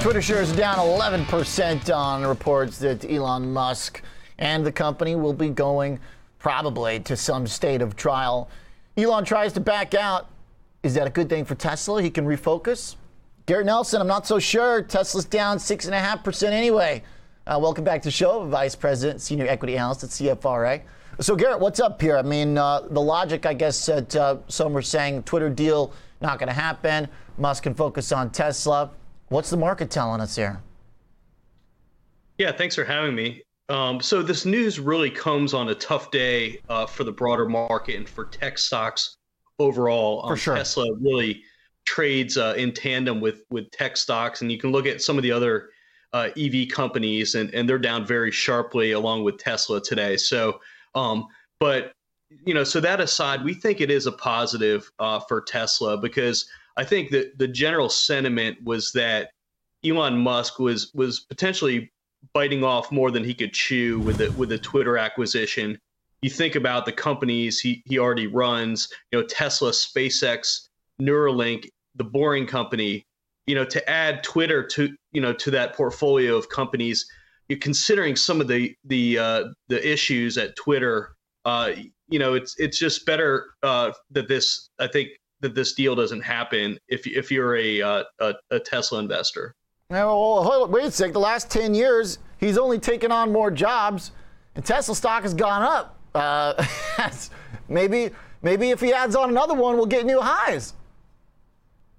Twitter shares down 11% on reports that Elon Musk and the company will be going probably to some state of trial. Elon tries to back out. Is that a good thing for Tesla? He can refocus? Garrett Nelson, I'm not so sure. Tesla's down 6.5% anyway. Uh, welcome back to the show, Vice President, Senior Equity Analyst at CFRA. So, Garrett, what's up here? I mean, uh, the logic, I guess, that uh, some are saying Twitter deal not going to happen. Musk can focus on Tesla. What's the market telling us here? Yeah, thanks for having me. Um, so this news really comes on a tough day uh, for the broader market and for tech stocks overall. Um, for sure. Tesla really trades uh, in tandem with with tech stocks, and you can look at some of the other uh, EV companies, and and they're down very sharply along with Tesla today. So, um, but you know, so that aside, we think it is a positive uh, for Tesla because I think that the general sentiment was that Elon Musk was was potentially biting off more than he could chew with the with the Twitter acquisition. You think about the companies he he already runs, you know, Tesla, SpaceX, Neuralink, the Boring Company. You know, to add Twitter to you know to that portfolio of companies, you're considering some of the the uh, the issues at Twitter. Uh, you know, it's it's just better uh, that this I think that this deal doesn't happen if if you're a uh, a, a, Tesla investor. Now, hold, wait a sec. The last ten years, he's only taken on more jobs, and Tesla stock has gone up. Uh, maybe maybe if he adds on another one, we'll get new highs.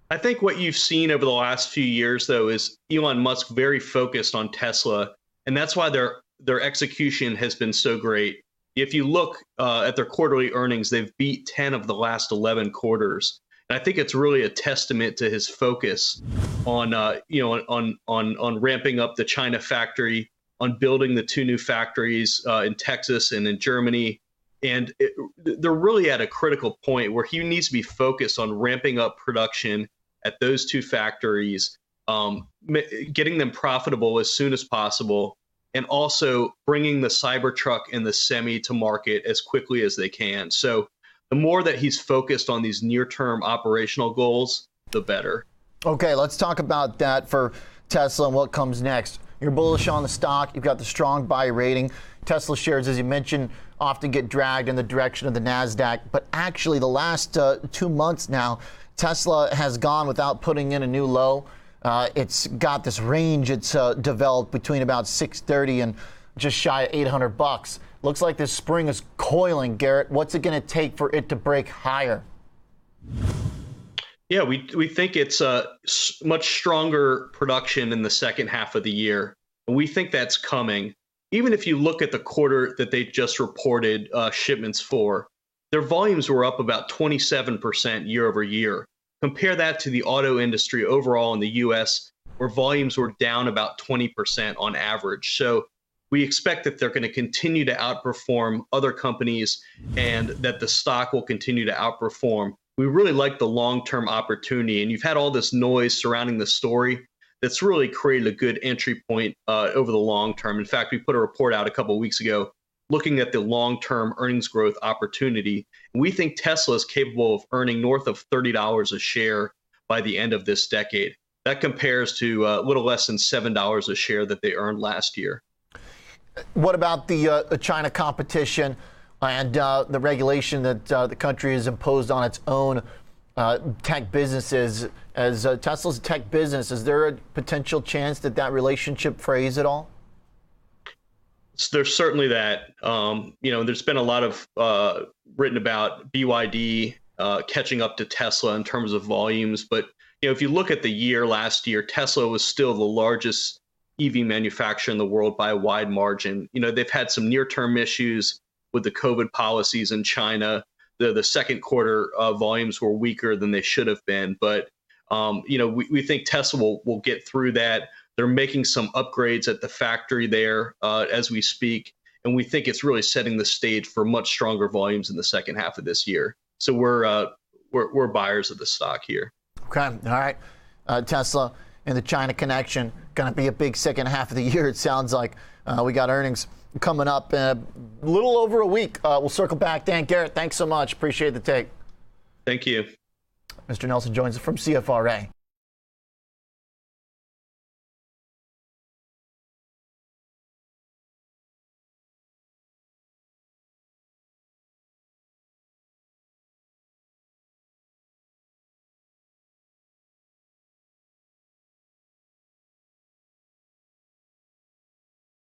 I think what you've seen over the last few years, though, is Elon Musk very focused on Tesla, and that's why their their execution has been so great if you look uh, at their quarterly earnings, they've beat 10 of the last 11 quarters. And I think it's really a testament to his focus on, uh, you know, on, on, on ramping up the China factory, on building the two new factories uh, in Texas and in Germany. And it, they're really at a critical point where he needs to be focused on ramping up production at those two factories, um, getting them profitable as soon as possible, and also bringing the Cybertruck and the Semi to market as quickly as they can. So the more that he's focused on these near-term operational goals, the better. Okay, let's talk about that for Tesla and what comes next. You're bullish on the stock. You've got the strong buy rating. Tesla shares, as you mentioned, often get dragged in the direction of the Nasdaq, but actually, the last uh, two months now, Tesla has gone without putting in a new low. Uh, it's got this range it's uh, developed between about 630 and just shy of 800 bucks. Looks like this spring is coiling, Garrett. What's it going to take for it to break higher? Yeah, we we think it's a much stronger production in the second half of the year, and we think that's coming. Even if you look at the quarter that they just reported uh, shipments for, their volumes were up about 27% year over year. Compare that to the auto industry overall in the US, where volumes were down about 20% on average. So we expect that they're going to continue to outperform other companies and that the stock will continue to outperform. We really like the long term opportunity. And you've had all this noise surrounding the story that's really created a good entry point uh, over the long term. In fact, we put a report out a couple of weeks ago looking at the long term earnings growth opportunity. We think Tesla is capable of earning north of $30 a share by the end of this decade. That compares to a little less than $7 a share that they earned last year. What about the, uh, China competition and uh, the regulation that uh, the country has imposed on its own uh, tech businesses? As uh, Tesla's tech business, is there a potential chance that that relationship frays at all? There's certainly that. Um, you know, there's been a lot of uh, written about BYD uh, catching up to Tesla in terms of volumes, but you know, if you look at the year last year, Tesla was still the largest EV manufacturer in the world by a wide margin. You know, they've had some near-term issues with the COVID policies in China. The the second quarter uh, volumes were weaker than they should have been, but um, you know, we, we think Tesla will will get through that. They're making some upgrades at the factory there uh, as we speak, and we think it's really setting the stage for much stronger volumes in the second half of this year. So we're uh, we're, we're buyers of the stock here. Okay, all right. Uh, Tesla and the China connection going to be a big second half of the year. It sounds like uh, we got earnings coming up in a little over a week. Uh, we'll circle back. Dan Garrett, thanks so much. Appreciate the take. Thank you. Mr. Nelson joins us from CFRA.